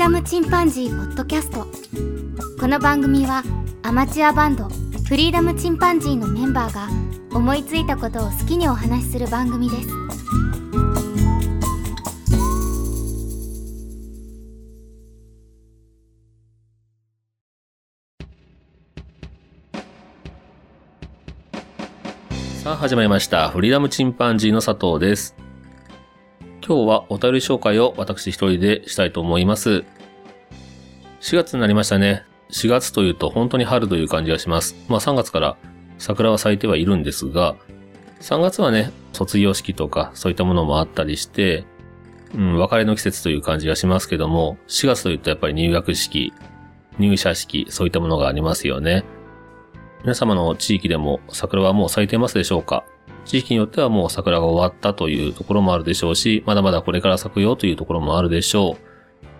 ダムチンパンジー」ポッドキャストこの番組はアマチュアバンドフリーダムチンパンジーのメンバーが思いついたことを好きにお話しする番組ですさあ始まりました。フリーダムチンパンジーの佐藤です。今日はお便り紹介を私一人でしたいと思います。4月になりましたね。4月というと本当に春という感じがします。まあ3月から桜は咲いてはいるんですが、3月はね、卒業式とかそういったものもあったりして、うん、別れの季節という感じがしますけども、4月というとやっぱり入学式、入社式、そういったものがありますよね。皆様の地域でも桜はもう咲いてますでしょうか？地域によってはもう桜が終わったというところもあるでしょうし、まだまだこれから咲くよというところもあるでしょ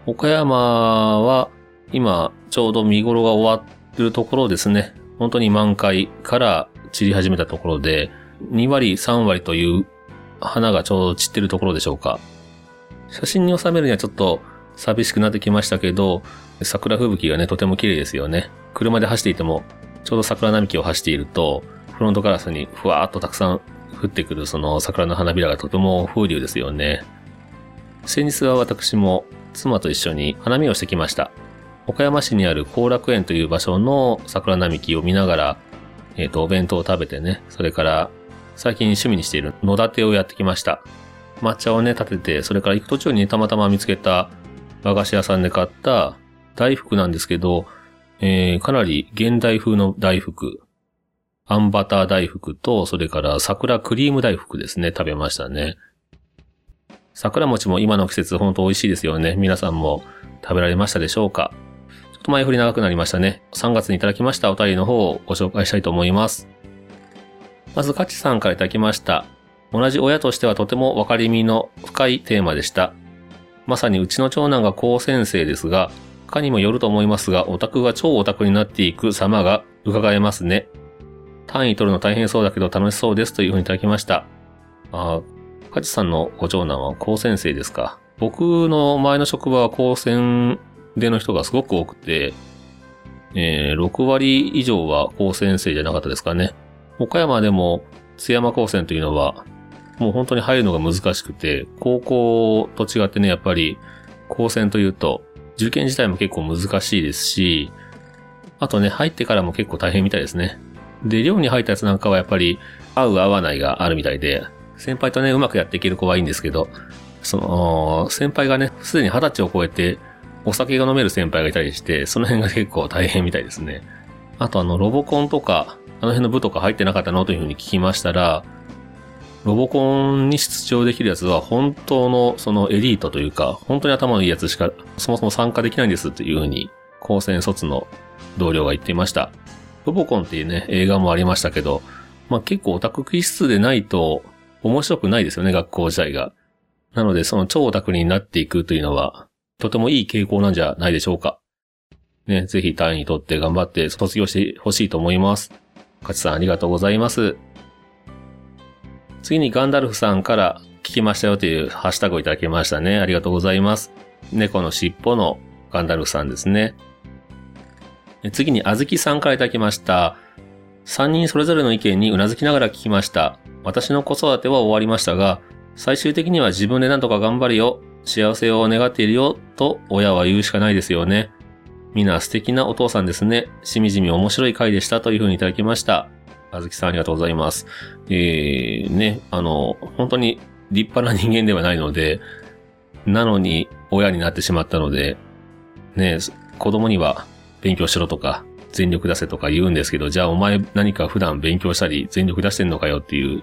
う。岡山は今ちょうど見頃が終わってるところですね。本当に満開から散り始めたところで、2割3割という花がちょうど散ってるところでしょうか。写真に収めるにはちょっと寂しくなってきましたけど、桜吹雪がね、とても綺麗ですよね。車で走っていてもちょうど桜並木を走っていると、フロントガラスにふわーっとたくさん降ってくるその桜の花びらがとても風流ですよね。先日は私も妻と一緒に花見をしてきました。岡山市にある後楽園という場所の桜並木を見ながら、えっ、と、お弁当を食べてね、それから最近趣味にしている野立てをやってきました。抹茶をね、立てて、それから行く途中にたまたま見つけた和菓子屋さんで買った大福なんですけど、えー、かなり現代風の大福。あんバター大福と、それから桜クリーム大福ですね、食べましたね。桜餅も今の季節ほんと美味しいですよね。皆さんも食べられましたでしょうか？と前振り長くなりましたね。3月にいただきましたお便りの方をご紹介したいと思います。まず、カチさんからいただきました。同じ親としてはとても分かりみの深いテーマでした。まさにうちの長男が高先生ですが、かにもよると思いますが、オタクが超オタクになっていく様が伺えますね。単位取るの大変そうだけど楽しそうですというふうにいただきました。ああ、カチさんのご長男は高専生ですか？僕の前の職場は高専での人がすごく多くて、えー、6割以上は高専生じゃなかったですかね。岡山でも津山高専というのは、もう本当に入るのが難しくて、高校と違ってね、やっぱり高専というと、受験自体も結構難しいですし、あとね、入ってからも結構大変みたいですね。で、寮に入ったやつなんかはやっぱり、合う合わないがあるみたいで、先輩とね、うまくやっていける子はいいんですけど、その、先輩がね、すでに二十歳を超えて、お酒が飲める先輩がいたりして、その辺が結構大変みたいですね。あとあの、ロボコンとか、あの辺の部とか入ってなかったのというふうに聞きましたら、ロボコンに出場できるやつは本当のそのエリートというか、本当に頭のいいやつしかそもそも参加できないんですっていうふうに、高専卒の同僚が言っていました。ロボコンっていうね、映画もありましたけど、まあ結構オタク気質でないと面白くないですよね、学校自体が。なのでその超オタクになっていくというのは、とてもいい傾向なんじゃないでしょうか。ね、ぜひ単位取って頑張って卒業してほしいと思います。勝さんありがとうございます。次にガンダルフさんから聞きましたよというハッシュタグをいただきましたね。ありがとうございます。猫の尻尾のガンダルフさんですね。次にあずきさんからいただきました。3人それぞれの意見にうなずきながら聞きました。私の子育ては終わりましたが、最終的には自分で何とか頑張るよ、幸せを願っているよ、と親は言うしかないですよね。みんな素敵なお父さんですね。しみじみ面白い回でしたというふうにいただきました。あずきさんありがとうございます。えー、ね、あの、本当に立派な人間ではないので、なのに親になってしまったので、ね、子供には勉強しろとか、全力出せとか言うんですけど、じゃあお前何か普段勉強したり全力出してんのかよっていう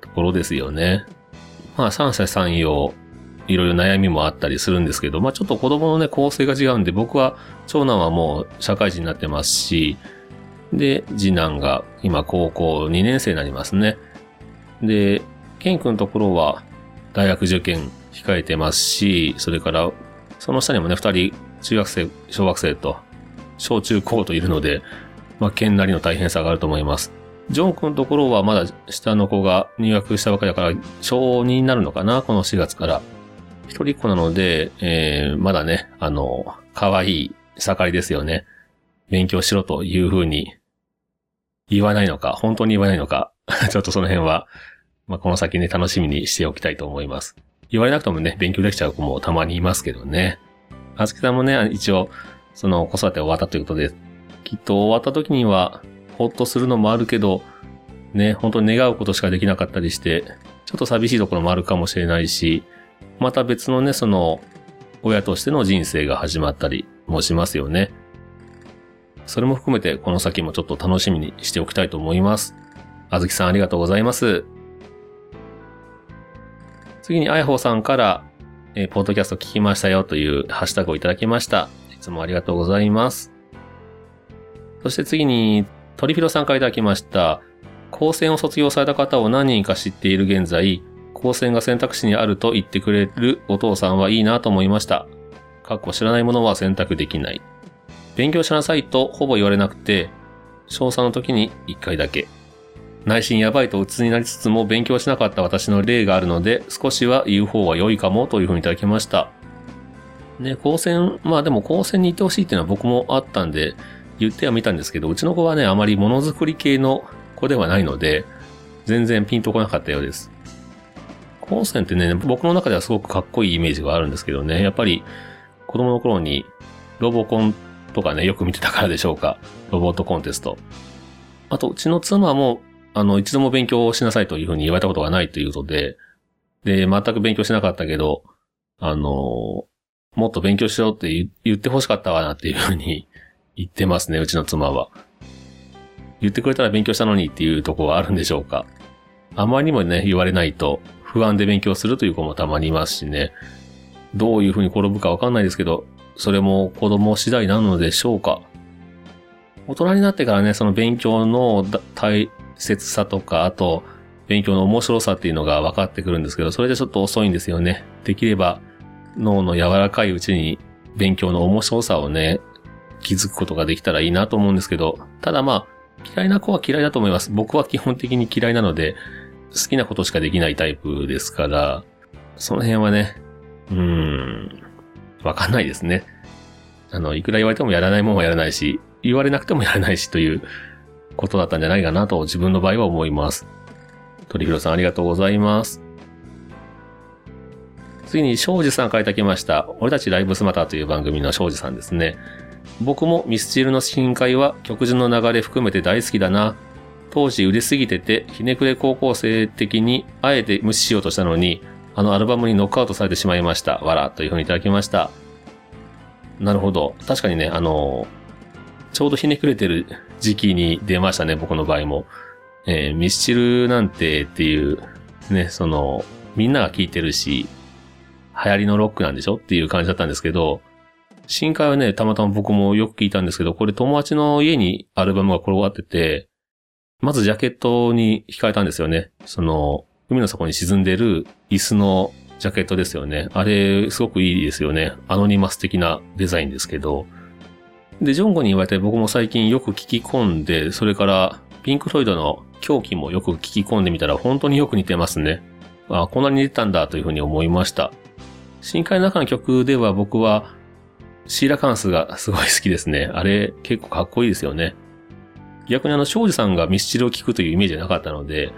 ところですよね。まあ三歳三様、いろいろ悩みもあったりするんですけど、まあちょっと子供のね、構成が違うんで、僕は長男はもう社会人になってますし、で、次男が今高校2年生になりますね。で、ケン君のところは大学受験控えてますし、それからその下にもね、二人中学生、小学生と小中高といるので、まあ、県なりの大変さがあると思います。ジョン君のところはまだ下の子が入学したばかりだから、小2になるのかなこの4月から。一人っ子なので、えー、まだね、あの、可愛い盛りですよね。勉強しろという風に言わないのか、本当に言わないのか、ちょっとその辺は、まあ、この先ね、楽しみにしておきたいと思います。言われなくてもね、勉強できちゃう子もたまにいますけどね。あずきさんもね、一応、その子育て終わったということで、きっと終わった時には、ほっとするのもあるけど、ね、本当に願うことしかできなかったりして、ちょっと寂しいところもあるかもしれないし、また別のね、その、親としての人生が始まったりもしますよね。それも含めてこの先もちょっと楽しみにしておきたいと思います。あずきさんありがとうございます。次にあやほうさんから、えー、ポッドキャスト聞きましたよというハッシュタグをいただきました。いつもありがとうございます。そして次に、トリフィロさんからいただきました。高専を卒業された方を何人か知っている現在、高専が選択肢にあると言ってくれるお父さんはいいなと思いました。かっこ知らないものは選択できない。勉強しなさいとほぼ言われなくて、小3の時に1回だけ。内心やばいと鬱になりつつも勉強しなかった私の例があるので、少しは言う方は良いかもというふうにいただきました。ね、高専、まあでも高専に行ってほしいっていうのは僕もあったんで、言ってはみたんですけど、うちの子はね、あまりものづくり系の子ではないので、全然ピンとこなかったようです。高専ってね、僕の中ではすごくかっこいいイメージがあるんですけどね、やっぱり子供の頃にロボコンとかね、よく見てたからでしょうか。ロボットコンテスト。あと、うちの妻も、あの、一度も勉強をしなさいというふうに言われたことがないということで、で、全く勉強しなかったけど、あの、もっと勉強しようって言ってほしかったわなっていうふうに 言ってますね、うちの妻は。言ってくれたら勉強したのにっていうところはあるんでしょうか。あまりにもね、言われないと不安で勉強するという子もたまにいますしね。どういうふうに転ぶかわかんないですけど、それも子供次第なのでしょうか。大人になってからね、その勉強の大切さとか、あと、勉強の面白さっていうのが分かってくるんですけど、それでちょっと遅いんですよね。できれば、脳の柔らかいうちに勉強の面白さをね、気づくことができたらいいなと思うんですけど、ただまあ、嫌いな子は嫌いだと思います。僕は基本的に嫌いなので、好きなことしかできないタイプですから、その辺はね、うーん、わかんないですね。あの、いくら言われてもやらないもんはやらないし、言われなくてもやらないしということだったんじゃないかなと自分の場合は思います。鳥広さんありがとうございます。次に、庄司さんからいただきました。俺たちライブスマターという番組の庄司さんですね。僕もミスチルの深海は曲順の流れ含めて大好きだな。当時売れすぎてて、ひねくれ高校生的にあえて無視しようとしたのに、あのアルバムにノックアウトされてしまいました。わら、というふうにいただきました。なるほど。確かにね、あの、ちょうどひねくれてる時期に出ましたね、僕の場合も。えー、ミスチルなんてっていう、ね、その、みんなが聴いてるし、流行りのロックなんでしょ？っていう感じだったんですけど、深海はね、たまたま僕もよく聞いたんですけど、これ友達の家にアルバムが転がってて、まずジャケットに惹かれたんですよね。その、海の底に沈んでる椅子のジャケットですよね。あれ、すごくいいですよね。アノニマス的なデザインですけど。で、ジョンゴに言われて僕も最近よく聞き込んで、それからピンクロイドの狂気もよく聞き込んでみたら本当によく似てますね。あこんなに似てたんだというふうに思いました。深海の中の曲では僕はシーラカンスがすごい好きですね。あれ結構かっこいいですよね。逆にあの、庄司さんがミスチルを聴くというイメージはなかったので、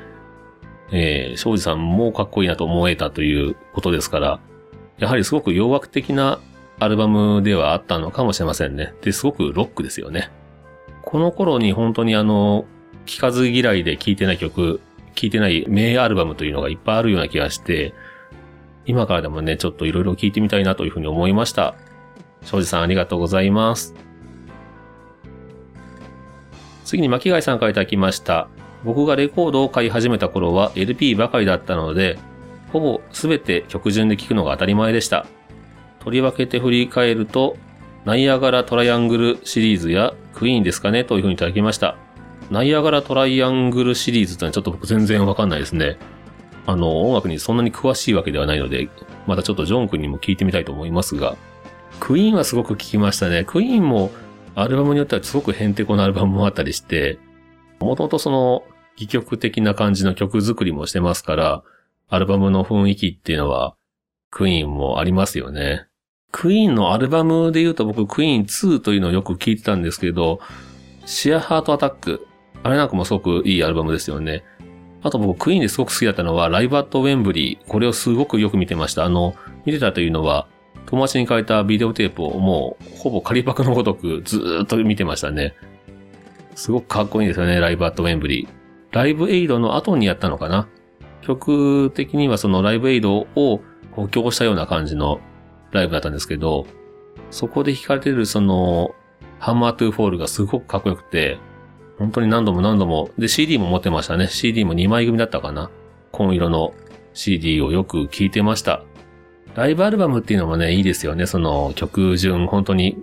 えー、庄司さんもかっこいいなと思えたということですから、やはりすごく洋楽的なアルバムではあったのかもしれませんね。で、すごくロックですよね。この頃に本当にあの、聴かず嫌いで聴いてない曲、聴いてない名アルバムというのがいっぱいあるような気がして、今からでもね、ちょっといろいろ聴いてみたいなというふうに思いました。庄司さんありがとうございます。次に巻貝さんからいただきました。僕がレコードを買い始めた頃は LP ばかりだったので、ほぼ全て曲順で聴くのが当たり前でした。取り分けて振り返ると、ナイアガラトライアングルシリーズやクイーンですかねというふうにいただきました。ナイアガラトライアングルシリーズってのはちょっと僕全然わかんないですね。あの、音楽にそんなに詳しいわけではないので、またちょっとジョン君にも聞いてみたいと思いますが、クイーンはすごく聞きましたね。クイーンもアルバムによってはすごくヘンテコなアルバムもあったりして、もともとその、戯曲的な感じの曲作りもしてますから、アルバムの雰囲気っていうのは、クイーンもありますよね。クイーンのアルバムで言うと僕クイーン2というのをよく聞いてたんですけど、シアハートアタック。あれなんかもすごくいいアルバムですよね。あと僕クイーンですごく好きだったのはライブアットウェンブリー。これをすごくよく見てました。あの、見てたというのは友達に書いたビデオテープをもうほぼ借りパクのごとくずっと見てましたね。すごくかっこいいんですよね、 Live at Wembley。ライブエイドの後にやったのかな？曲的にはそのライブエイドを補強したような感じのライブだったんですけど、そこで弾かれてるその、 Hammer to Fall がすごくかっこよくて、本当に何度も何度も、で CD も持ってましたね。CD も2枚組だったかな？紺色の CD をよく聴いてました。ライブアルバムっていうのもね、いいですよね。その曲順、本当に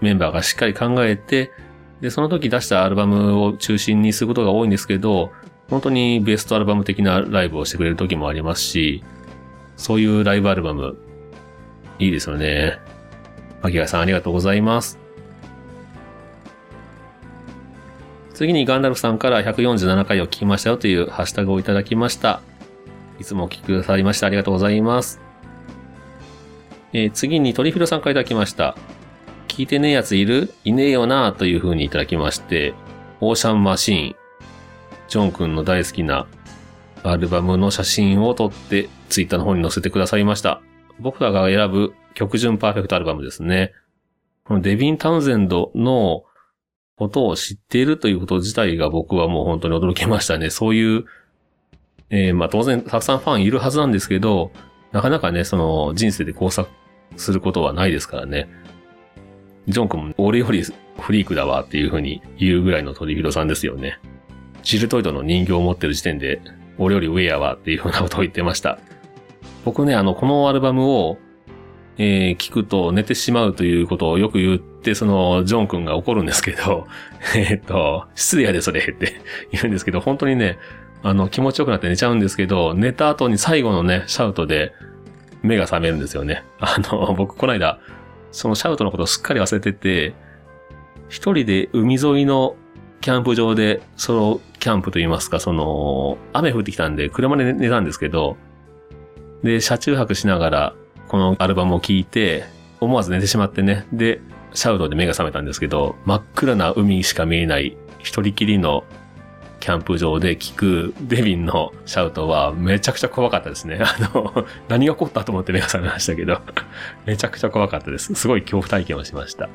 メンバーがしっかり考えて、で、その時出したアルバムを中心にすることが多いんですけど、本当にベストアルバム的なライブをしてくれる時もありますし、そういうライブアルバム、いいですよね。牧谷さんありがとうございます。次にガンダルフさんから147回を聞きましたよというハッシュタグをいただきました。いつもお聞きくださいましてありがとうございます。えー、次にトリフィロさんからいただきました。聞いてねえやついる？いねえよなという風にいただきまして、オーシャンマシーン、ジョン君の大好きなアルバムの写真を撮ってツイッターの方に載せてくださいました。僕らが選ぶ曲順パーフェクトアルバムですね。このデビン・タウンゼンドのことを知っているということ自体が僕はもう本当に驚きましたね。そういう、えー、まあ当然たくさんファンいるはずなんですけど、なかなかね、その人生で工作することはないですからね。ジョン君も俺よりフリークだわっていう風に言うぐらいのトリビロさんですよね。ジルトイドの人形を持ってる時点で、俺より上やわっていう風なことを言ってました。僕ね、あの、このアルバムを、えー、聞くと寝てしまうということをよく言って、その、ジョン君が怒るんですけど、えっと、失礼やでそれって言うんですけど、本当にね、あの、気持ちよくなって寝ちゃうんですけど、寝た後に最後のね、シャウトで目が覚めるんですよね。あの、僕この間、そのシャウトのことをすっかり忘れてて、一人で海沿いのキャンプ場で、そのキャンプといいますか、その、雨降ってきたんで車で寝たんですけど、で、車中泊しながら、このアルバムを聴いて、思わず寝てしまってね。で、シャウトで目が覚めたんですけど、真っ暗な海しか見えない一人きりのキャンプ場で聞くデビンのシャウトはめちゃくちゃ怖かったですね。あの、何が起こったと思って目が覚めましたけど、めちゃくちゃ怖かったです。すごい恐怖体験をしました。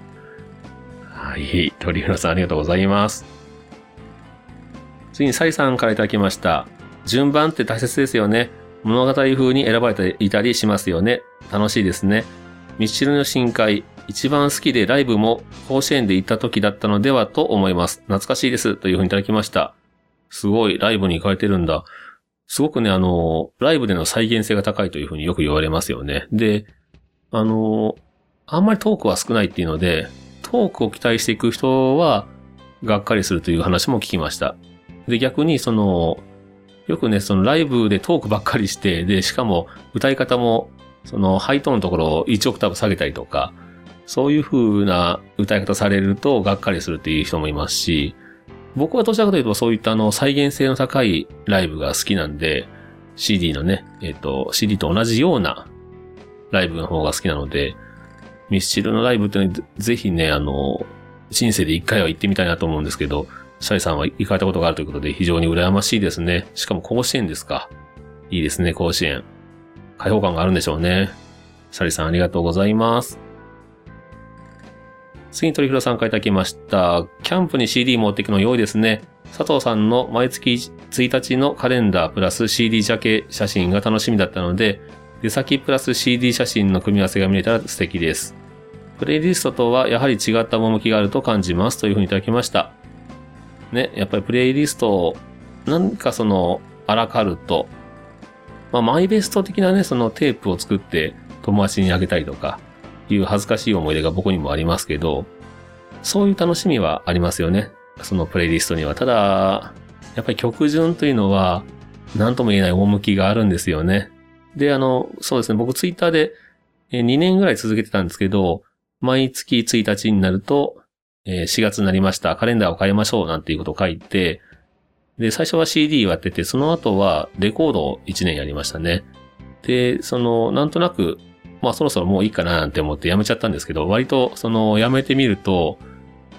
はい。鳥浦さんありがとうございます。次にサリさんからいただきました。順番って大切ですよね。物語風に選ばれていたりしますよね。楽しいですね。ミッシルの深海、一番好きでライブも甲子園で行った時だったのではと思います。懐かしいです。というふうにいただきました。すごい、ライブに行かれてるんだ。すごくね、あの、ライブでの再現性が高いというふうによく言われますよね。で、あの、あんまりトークは少ないっていうので、トークを期待していく人は、がっかりするという話も聞きました。で、逆にその、よくね、そのライブでトークばっかりして、で、しかも歌い方も、そのハイトーンのところを1オクターブ下げたりとか、そういう風な歌い方されるとがっかりするっていう人もいますし、僕はどちらかというとそういったあの再現性の高いライブが好きなんで、CD のね、えっ、ー、と、CD と同じようなライブの方が好きなので、ミスチルのライブってのはぜひね、あの、人生で一回は行ってみたいなと思うんですけど、シャイさんは行かれたことがあるということで非常に羨ましいですね。しかも甲子園ですか。いいですね、甲子園。開放感があるんでしょうね。シャリさんありがとうございます。次に鳥広さんからいただきました。キャンプに CD 持っていくの良いですね。佐藤さんの毎月1日のカレンダープラス CD ジャケ写真が楽しみだったので、出先プラス CD 写真の組み合わせが見れたら素敵です。プレイリストとはやはり違った趣があると感じますというふうにいただきました。ね、やっぱりプレイリストを、なんかその、アラカルト、まあ、マイベスト的なね、そのテープを作って友達にあげたりとか、いう恥ずかしい思い出が僕にもありますけど、そういう楽しみはありますよね。そのプレイリストには。ただ、やっぱり曲順というのは、何とも言えない趣があるんですよね。で、あの、そうですね、僕ツイッターで2年ぐらい続けてたんですけど、毎月1日になると、4月になりました、カレンダーを変えましょうなんていうことを書いて、で、最初は CD をやってて、その後はレコードを1年やりましたね。で、その、なんとなく、まあそろそろもういいかななんて思ってやめちゃったんですけど、割とそのやめてみると、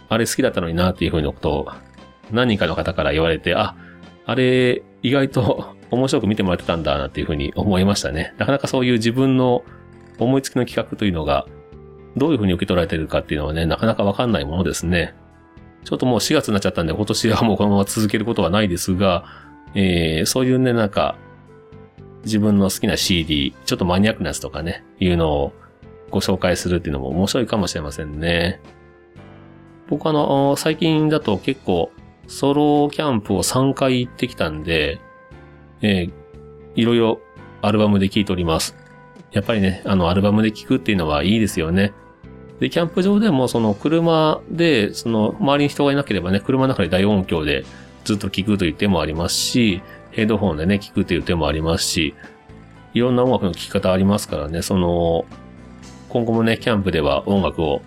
あれ好きだったのになっていうふうなことを何人かの方から言われて、あ、あれ意外と 面白く見てもらってたんだなっていうふうに思いましたね。なかなかそういう自分の思いつきの企画というのがどういうふうに受け取られてるかっていうのはね、なかなかわかんないものですね。ちょっともう4月になっちゃったんで今年はもうこのまま続けることはないですが、えー、そういうね、なんか、自分の好きな CD、ちょっとマニアックなやつとかね、いうのをご紹介するっていうのも面白いかもしれませんね。僕あの、最近だと結構ソロキャンプを3回行ってきたんで、えー、いろいろアルバムで聴いております。やっぱりね、あの、アルバムで聴くっていうのはいいですよね。で、キャンプ場でもその車で、その周りに人がいなければね、車の中で大音響でずっと聴くという手もありますし、ヘッドホンでね、聴くという手もありますし、いろんな音楽の聴き方ありますからね、その、今後もね、キャンプでは音楽を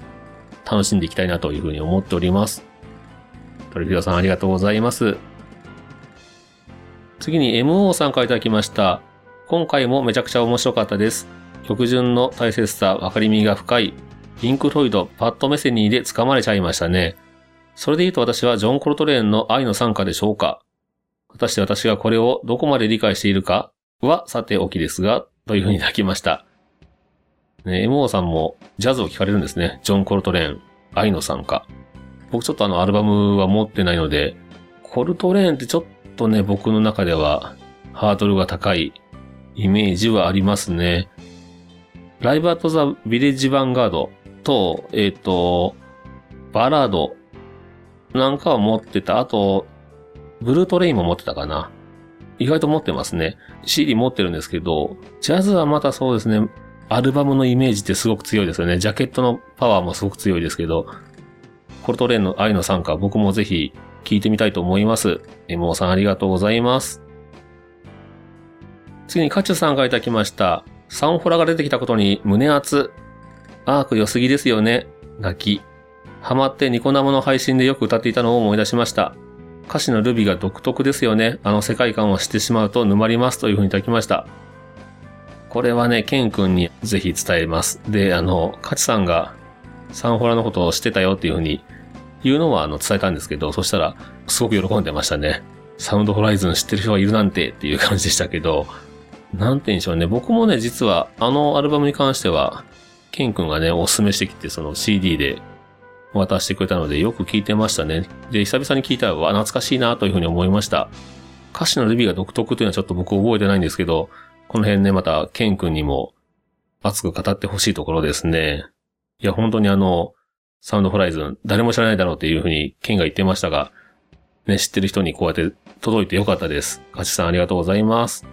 楽しんでいきたいなというふうに思っております。トリフィオさんありがとうございます。次に MO さんからいただきました。今回もめちゃくちゃ面白かったです。曲順の大切さ、分かりみが深い。ピンク・ロイド、パッド・メセニーで掴まれちゃいましたね。それで言うと私はジョン・コルトレーンの愛の参加でしょうか果たして私がこれをどこまで理解しているかはさておきですが、というふうにいただきました。ね、MO さんもジャズを聴かれるんですね。ジョン・コルトレーン、愛の参加。僕ちょっとあのアルバムは持ってないので、コルトレーンってちょっとね、僕の中ではハードルが高いイメージはありますね。ライブアットザ・ビレッジ・ヴァンガードと、えっ、ー、と、バラードなんかは持ってた。あと、ブルートレインも持ってたかな。意外と持ってますね。CD 持ってるんですけど、ジャズはまたそうですね、アルバムのイメージってすごく強いですよね。ジャケットのパワーもすごく強いですけど、コルトレーンの愛の参加、僕もぜひ聞いてみたいと思います。エモーさんありがとうございます。次にカチュさんがいただきました。サンフォラが出てきたことに胸熱。アーク良すぎですよね。泣き。ハマってニコ生の配信でよく歌っていたのを思い出しました。歌詞のルビが独特ですよね。あの世界観を知ってしまうと沼りますというふうにいただきました。これはね、ケン君にぜひ伝えます。で、あの、カチさんがサンフォラのことを知ってたよっていうふうに言うのはあの伝えたんですけど、そしたらすごく喜んでましたね。サウンドホライズン知ってる人がいるなんてっていう感じでしたけど、なんて言うんでしょうね。僕もね、実はあのアルバムに関しては、ケン君がね、おすすめしてきて、その CD で渡してくれたので、よく聴いてましたね。で、久々に聴いたら、わ、懐かしいなというふうに思いました。歌詞のルビーが独特というのはちょっと僕覚えてないんですけど、この辺ね、また、ケン君にも熱く語ってほしいところですね。いや、本当にあの、サウンドホライズン、誰も知らないだろうっていうふうに、ケンが言ってましたが、ね、知ってる人にこうやって届いてよかったです。ガチさんありがとうございます。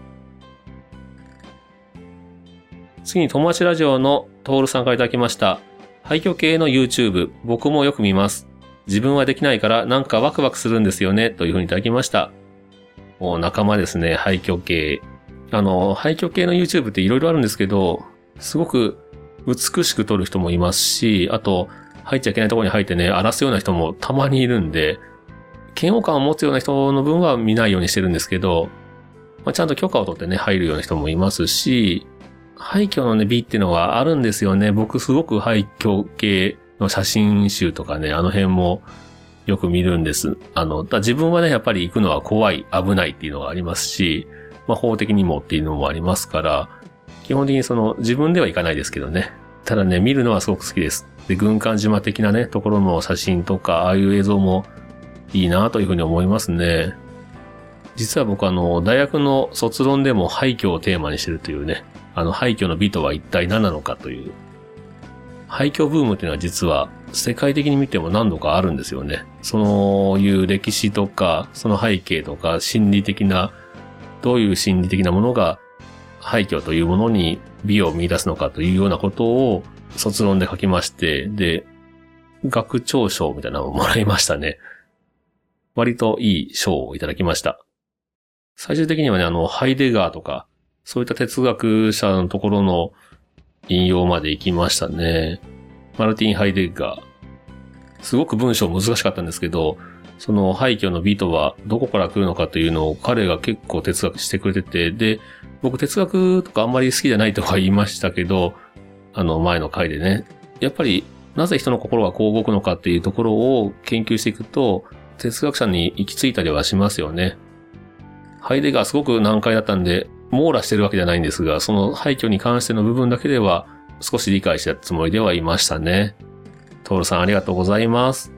次に友達ラジオのトールさんからいただきました。廃墟系の YouTube、僕もよく見ます。自分はできないからなんかワクワクするんですよね、というふうにいただきました。お仲間ですね、廃墟系。あの、廃墟系の YouTube って色々あるんですけど、すごく美しく撮る人もいますし、あと、入っちゃいけないところに入ってね、荒らすような人もたまにいるんで、嫌悪感を持つような人の分は見ないようにしてるんですけど、まあ、ちゃんと許可を取ってね、入るような人もいますし、廃墟のね、美っていうのはあるんですよね。僕すごく廃墟系の写真集とかね、あの辺もよく見るんです。あの、自分はね、やっぱり行くのは怖い、危ないっていうのがありますし、まあ法的にもっていうのもありますから、基本的にその自分では行かないですけどね。ただね、見るのはすごく好きです。で、軍艦島的なね、ところの写真とか、ああいう映像もいいなというふうに思いますね。実は僕あの、大学の卒論でも廃墟をテーマにしてるというね、あの廃墟の美とは一体何なのかという。廃墟ブームっていうのは実は世界的に見ても何度かあるんですよね。そういう歴史とか、その背景とか、心理的な、どういう心理的なものが廃墟というものに美を見出すのかというようなことを卒論で書きまして、で、学長賞みたいなのをもらいましたね。割といい賞をいただきました。最終的にはね、あの、ハイデガーとか、そういった哲学者のところの引用まで行きましたね。マルティン・ハイデッガー。すごく文章難しかったんですけど、その廃墟の美とはどこから来るのかというのを彼が結構哲学してくれてて、で、僕哲学とかあんまり好きじゃないとか言いましたけど、あの前の回でね、やっぱりなぜ人の心がこう動くのかっていうところを研究していくと、哲学者に行き着いたりはしますよね。ハイデガーすごく難解だったんで、網羅してるわけじゃないんですが、その廃墟に関しての部分だけでは少し理解したつもりではいましたね。トールさんありがとうございます。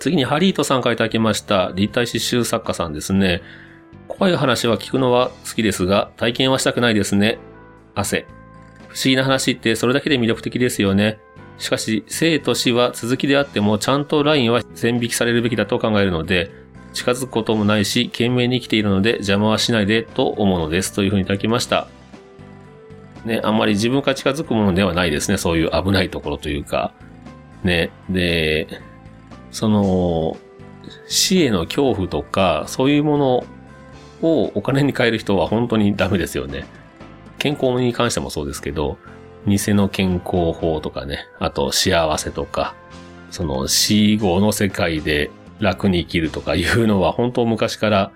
次にハリートさんからいただきました立体刺繍作家さんですね。怖い話は聞くのは好きですが、体験はしたくないですね。汗。不思議な話ってそれだけで魅力的ですよね。しかし、生と死は続きであっても、ちゃんとラインは線引きされるべきだと考えるので、近づくこともないし、懸命に生きているので邪魔はしないでと思うのです。というふうにいただきました。ね、あんまり自分から近づくものではないですね。そういう危ないところというか。ね、で、その、死への恐怖とか、そういうものをお金に変える人は本当にダメですよね。健康に関してもそうですけど、偽の健康法とかね、あと幸せとか、その死後の世界で楽に生きるとかいうのは本当昔から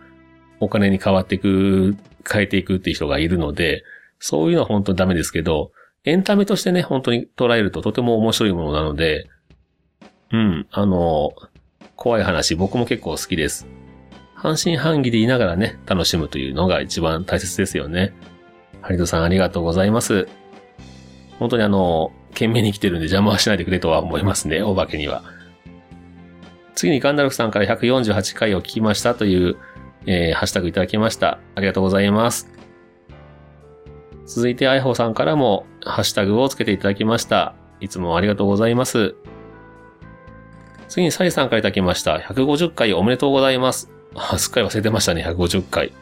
お金に変わっていく、変えていくっていう人がいるので、そういうのは本当にダメですけど、エンタメとしてね、本当に捉えるととても面白いものなので、うん、あの、怖い話、僕も結構好きです。半信半疑でいながらね、楽しむというのが一番大切ですよね。ハリドさんありがとうございます。本当にあの、懸命に来てるんで邪魔はしないでくれとは思いますね、お化けには。次にガンダルフさんから148回を聞きましたという、えー、ハッシュタグいただきました。ありがとうございます。続いて、アイホさんからも、ハッシュタグをつけていただきました。いつもありがとうございます。次にサイさんからいただきました。150回おめでとうございます。あ、すっかり忘れてましたね、150回。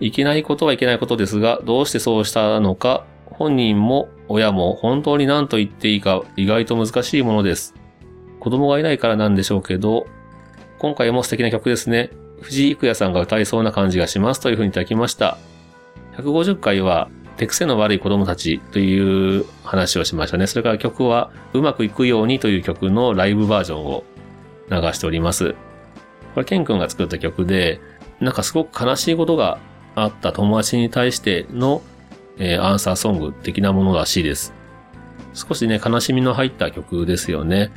いけないことはいけないことですが、どうしてそうしたのか、本人も親も本当に何と言っていいか意外と難しいものです。子供がいないからなんでしょうけど、今回も素敵な曲ですね。藤井育也さんが歌いそうな感じがしますというふうにいただきました。150回は手癖の悪い子供たちという話をしましたね。それから曲はうまくいくようにという曲のライブバージョンを流しております。これ、ケン君が作った曲で、なんかすごく悲しいことがあった友達に対しての、えー、アンサーソング的なものらしいです。少しね、悲しみの入った曲ですよね。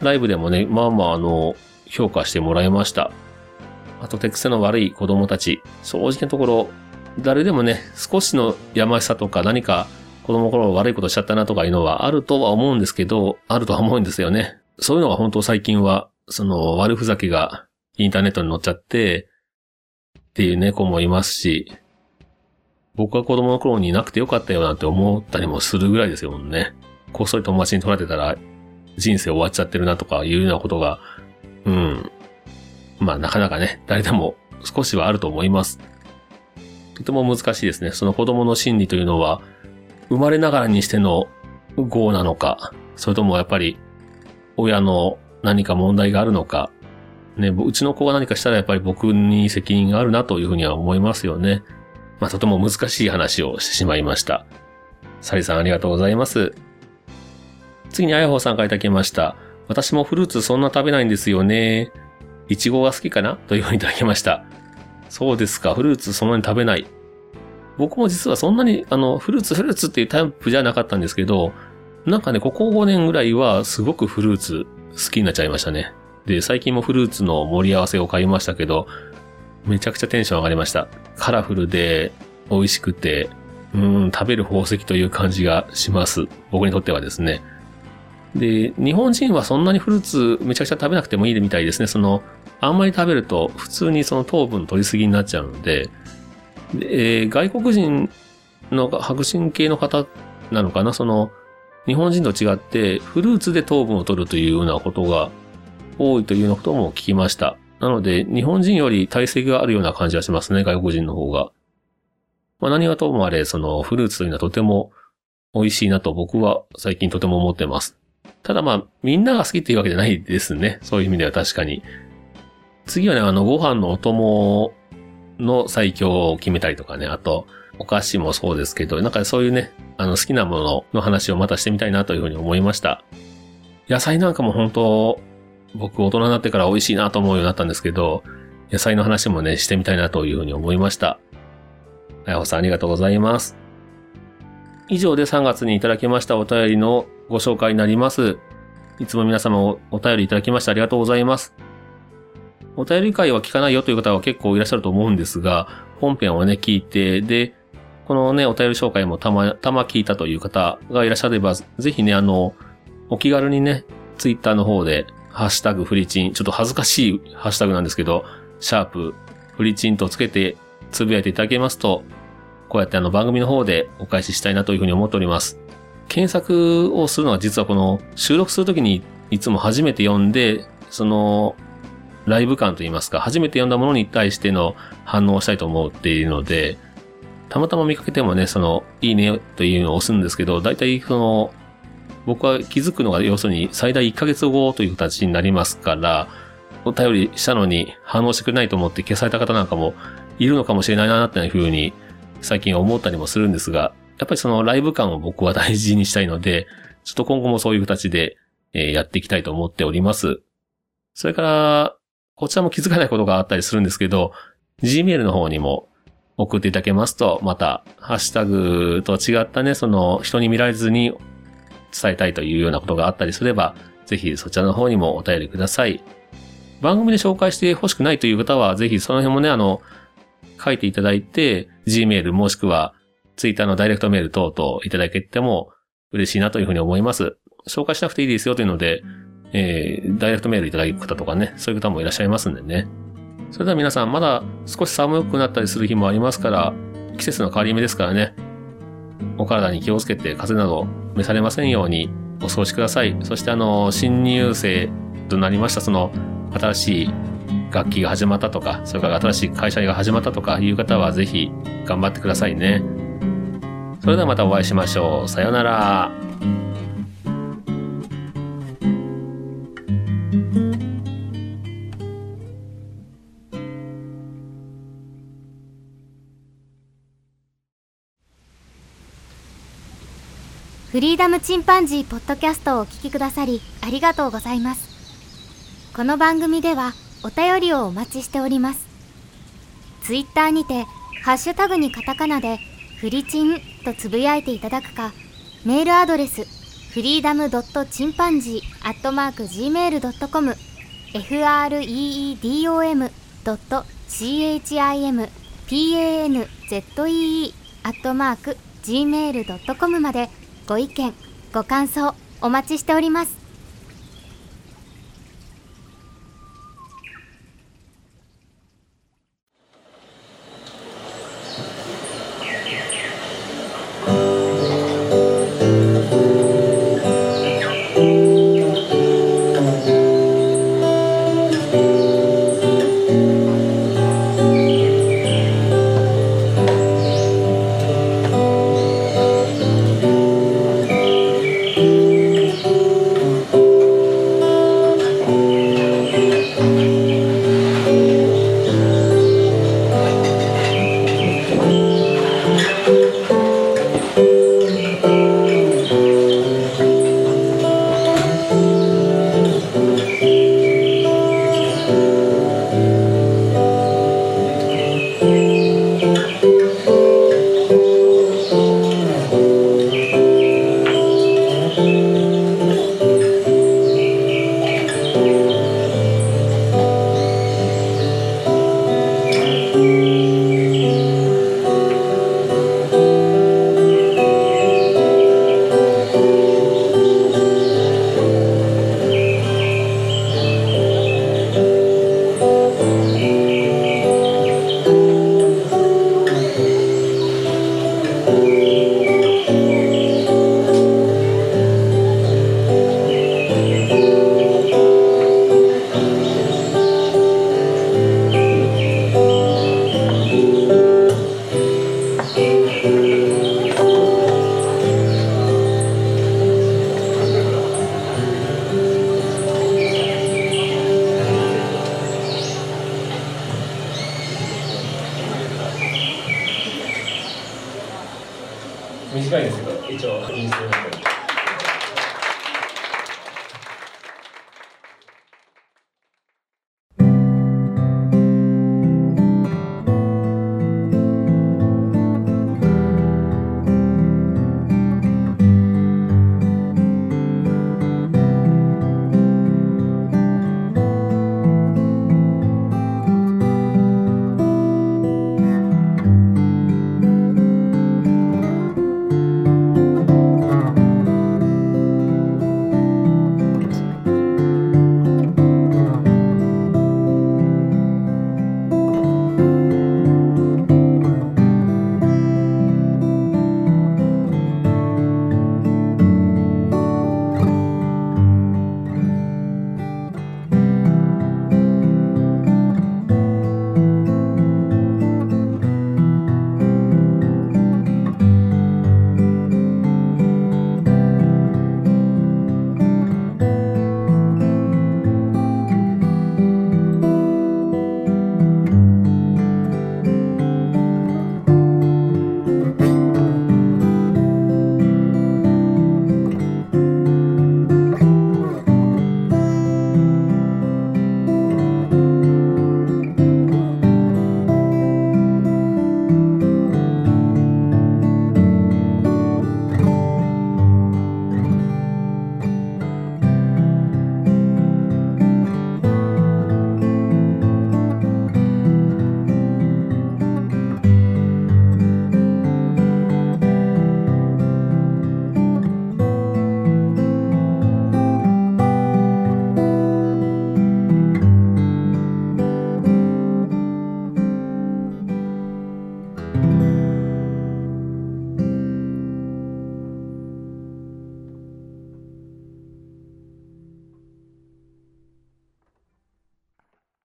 ライブでもね、まあまああの、評価してもらいました。あと手癖の悪い子供たち。正直なところ、誰でもね、少しのやましさとか何か子供の頃悪いことしちゃったなとかいうのはあるとは思うんですけど、あるとは思うんですよね。そういうのが本当最近はその悪ふざけがインターネットに載っちゃって、っていう猫もいますし、僕は子供の頃にいなくてよかったよなんて思ったりもするぐらいですよね。こっそり友達に取られてたら人生終わっちゃってるなとかいうようなことが、うん。まあなかなかね、誰でも少しはあると思います。とても難しいですね。その子供の心理というのは、生まれながらにしての業なのか、それともやっぱり親の何か問題があるのか、ね、うちの子が何かしたらやっぱり僕に責任があるなというふうには思いますよね。まあ、とても難しい話をしてしまいました。サリさんありがとうございます。次にあやほさんからいただきました。私もフルーツそんな食べないんですよね。いちごが好きかな？というふうにいただきました。そうですか。フルーツそんなに食べない。僕も実はそんなに、あの、フルーツフルーツっていうタイプじゃなかったんですけど、なんかね、ここ5年ぐらいはすごくフルーツ好きになっちゃいましたね。で、最近もフルーツの盛り合わせを買いましたけど、めちゃくちゃテンション上がりました。カラフルで美味しくて、うん、食べる宝石という感じがします。僕にとってはですね。で、日本人はそんなにフルーツめちゃくちゃ食べなくてもいいみたいですね。その、あんまり食べると普通にその糖分取りすぎになっちゃうので、で、えー、外国人の白人系の方なのかな？その、日本人と違ってフルーツで糖分を取るというようなことが多いというようなことも聞きました。なので、日本人より体積があるような感じがしますね、外国人の方が。まあ、何はともあれ、そのフルーツというのはとても美味しいなと僕は最近とても思ってます。ただまあ、みんなが好きっていうわけじゃないですね。そういう意味では確かに。次はね、あの、ご飯のお供の最強を決めたりとかね、あと、お菓子もそうですけど、なんかそういうね、あの好きなものの話をまたしてみたいなというふうに思いました。野菜なんかも本当、僕大人になってから美味しいなと思うようになったんですけど、野菜の話もね、してみたいなというふうに思いました。あやほさんありがとうございます。以上で3月にいただきましたお便りのご紹介になります。いつも皆様おお便りいただきましてありがとうございます。お便り会は聞かないよという方は結構いらっしゃると思うんですが、本編をね、聞いて、で、このね、お便り紹介もたま、たま聞いたという方がいらっしゃれば、ぜひね、あの、お気軽にね、ツイッターの方で、ハッシュタグフリチン、ちょっと恥ずかしいハッシュタグなんですけど、シャープ、フリチンとつけてつぶやいていただけますと、こうやってあの番組の方でお返ししたいなというふうに思っております。検索をするのは実はこの収録するときにいつも初めて読んで、そのライブ感といいますか、初めて読んだものに対しての反応をしたいと思っているので、たまたま見かけてもね、その、いいねというのを押すんですけど、大体その、僕は気づくのが要するに最大1ヶ月後という形になりますから、お便りしたのに反応してくれないと思って消された方なんかもいるのかもしれないなっていうふうに最近思ったりもするんですが、やっぱりそのライブ感を僕は大事にしたいので、ちょっと今後もそういう形でえーやっていきたいと思っております。それから、こちらも気づかないことがあったりするんですけど、Gmail の方にも送っていただけますと、また、ハッシュタグと違ったね、その人に見られずに伝えたいというようなことがあったりすれば、ぜひそちらの方にもお便りください。番組で紹介してほしくないという方は、ぜひその辺もね、あの、書いていただいて、Gmail もしくは Twitter のダイレクトメール等々いただけても嬉しいなというふうに思います。紹介しなくていいですよというので、えー、ダイレクトメールいただく方とかね、そういう方もいらっしゃいますんでね。それでは皆さん、まだ少し寒くなったりする日もありますから、季節の変わり目ですからね、お体に気をつけて風邪など召されませんようにお過ごしください。そしてあの、新入生となりました、その、新しい楽器が始まったとか、それから新しい会社が始まったとかいう方はぜひ頑張ってくださいね。それではまたお会いしましょう。さようなら。フリーダムチンパンジーポッドキャストをお聞きくださりありがとうございますこの番組ではお便りをお待ちしておりますツイッターにてハッシュタグにカタカナでフリチンとつぶやいていただくかメールアドレスフリーダムドットチンパンジーアットマーク Gmail.com freedom ドット chimpanzee アットマーク gmail.com までご意見ご感想お待ちしております。